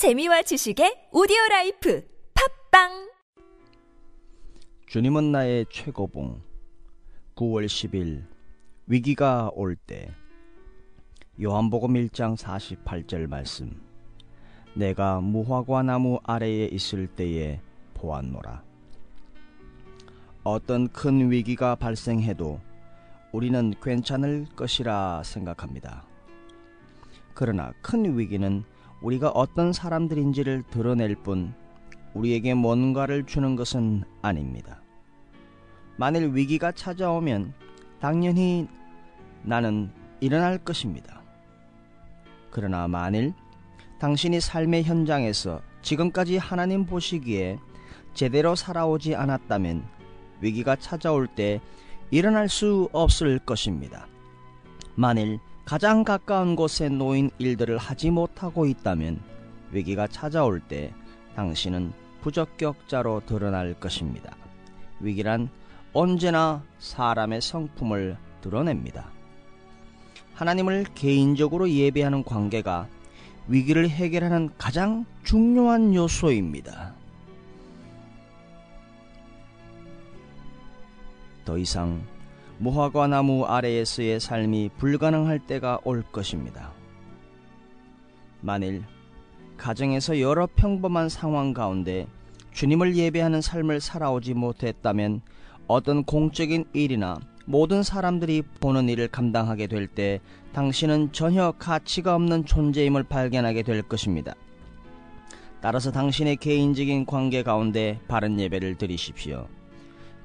재미와 지식의 오디오 life 팟빵! 주님은 나의 최고봉. 9월 10일 위기가 올 때. 요한복음 1장 48절 말씀. 내가 무화과 나무 아래에 있을 때에 보았노라. 어떤 큰 위기가 발생해도 우리는 괜찮을 것이라 생각합니다. 그러나 큰 위기는 우리가 어떤 사람들인지를 드러낼 뿐 우리에게 뭔가를 주는 것은 아닙니다. 만일 위기가 찾아오면 당연히 나는 일어날 것입니다. 그러나 만일 당신이 삶의 현장에서 지금까지 하나님 보시기에 제대로 살아오지 않았다면 위기가 찾아올 때 일어날 수 없을 것입니다. 만일 가장 가까운 곳에 놓인 일들을 하지 못하고 있다면 위기가 찾아올 때 당신은 부적격자로 드러날 것입니다. 위기란 언제나 사람의 성품을 드러냅니다. 하나님을 개인적으로 예배하는 관계가 위기를 해결하는 가장 중요한 요소입니다. 더 이상 무화과 나무 아래에서의 삶이 불가능할 때가 올 것입니다. 만일 가정에서 여러 평범한 상황 가운데 주님을 예배하는 삶을 살아오지 못했다면 어떤 공적인 일이나 모든 사람들이 보는 일을 감당하게 될 때 당신은 전혀 가치가 없는 존재임을 발견하게 될 것입니다. 따라서 당신의 개인적인 관계 가운데 바른 예배를 드리십시오.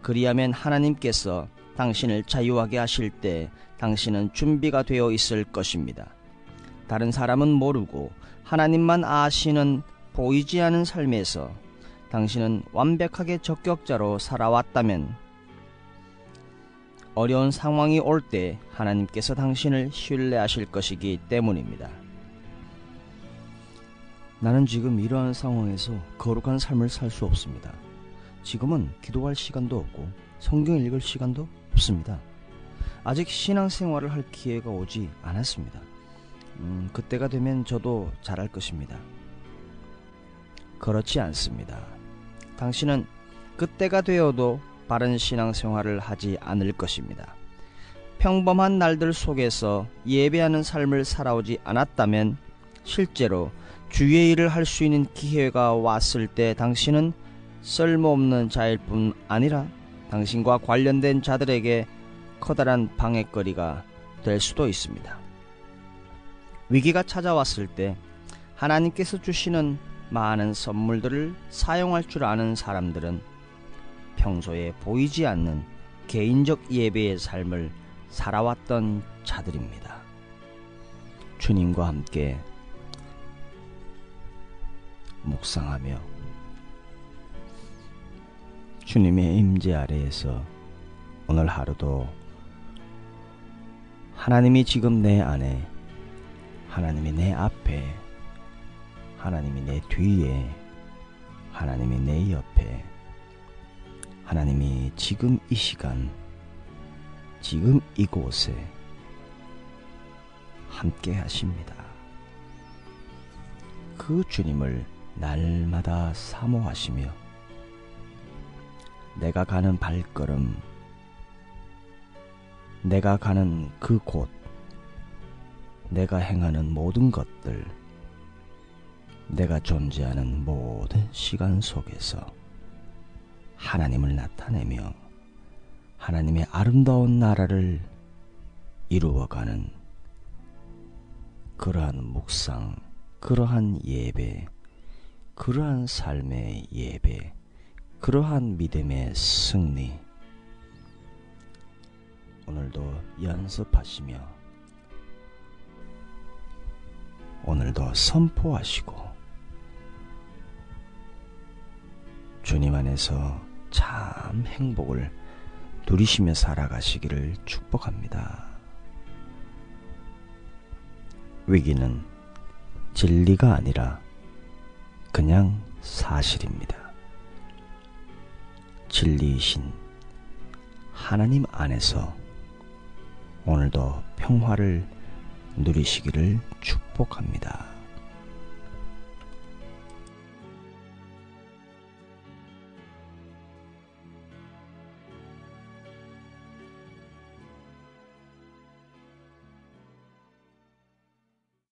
그리하면 하나님께서 당신을 자유하게 하실 때 당신은 준비가 되어 있을 것입니다. 다른 사람은 모르고 하나님만 아시는 보이지 않은 삶에서 당신은 완벽하게 적격자로 살아왔다면 어려운 상황이 올 때 하나님께서 당신을 신뢰하실 것이기 때문입니다. 나는 지금 이러한 상황에서 거룩한 삶을 살 수 없습니다. 지금은 기도할 시간도 없고 성경 읽을 시간도 없습니다. 아직 신앙생활을 할 기회가 오지 않았습니다. 음, 그때가 되면 저도 잘할 것입니다. 그렇지 않습니다. 당신은 그때가 되어도 바른 신앙생활을 하지 않을 것입니다. 평범한 날들 속에서 예배하는 삶을 살아오지 않았다면 실제로 주의 일을 할 수 있는 기회가 왔을 때 당신은 쓸모없는 자일 뿐 아니라 당신과 관련된 자들에게 커다란 방해거리가 될 수도 있습니다. 위기가 찾아왔을 때 하나님께서 주시는 많은 선물들을 사용할 줄 아는 사람들은 평소에 보이지 않는 개인적 예배의 삶을 살아왔던 자들입니다. 주님과 함께 묵상하며 주님의 임재 아래에서 오늘 하루도 하나님이 지금 내 안에 하나님이 내 앞에 하나님이 내 뒤에 하나님이 내 옆에 하나님이 지금 이 시간 지금 이곳에 함께 하십니다. 그 주님을 날마다 사모하시며 내가 가는 발걸음, 내가 가는 그 곳, 내가 행하는 모든 것들, 내가 존재하는 모든 시간 속에서 하나님을 나타내며 하나님의 아름다운 나라를 이루어가는 그러한 묵상, 그러한 예배, 그러한 삶의 예배, 그러한 믿음의 승리 오늘도 연습하시며 오늘도 선포하시고 주님 안에서 참 행복을 누리시며 살아가시기를 축복합니다. 위기는 진리가 아니라 그냥 사실입니다. 진리이신 하나님 안에서 오늘도 평화를 누리시기를 축복합니다.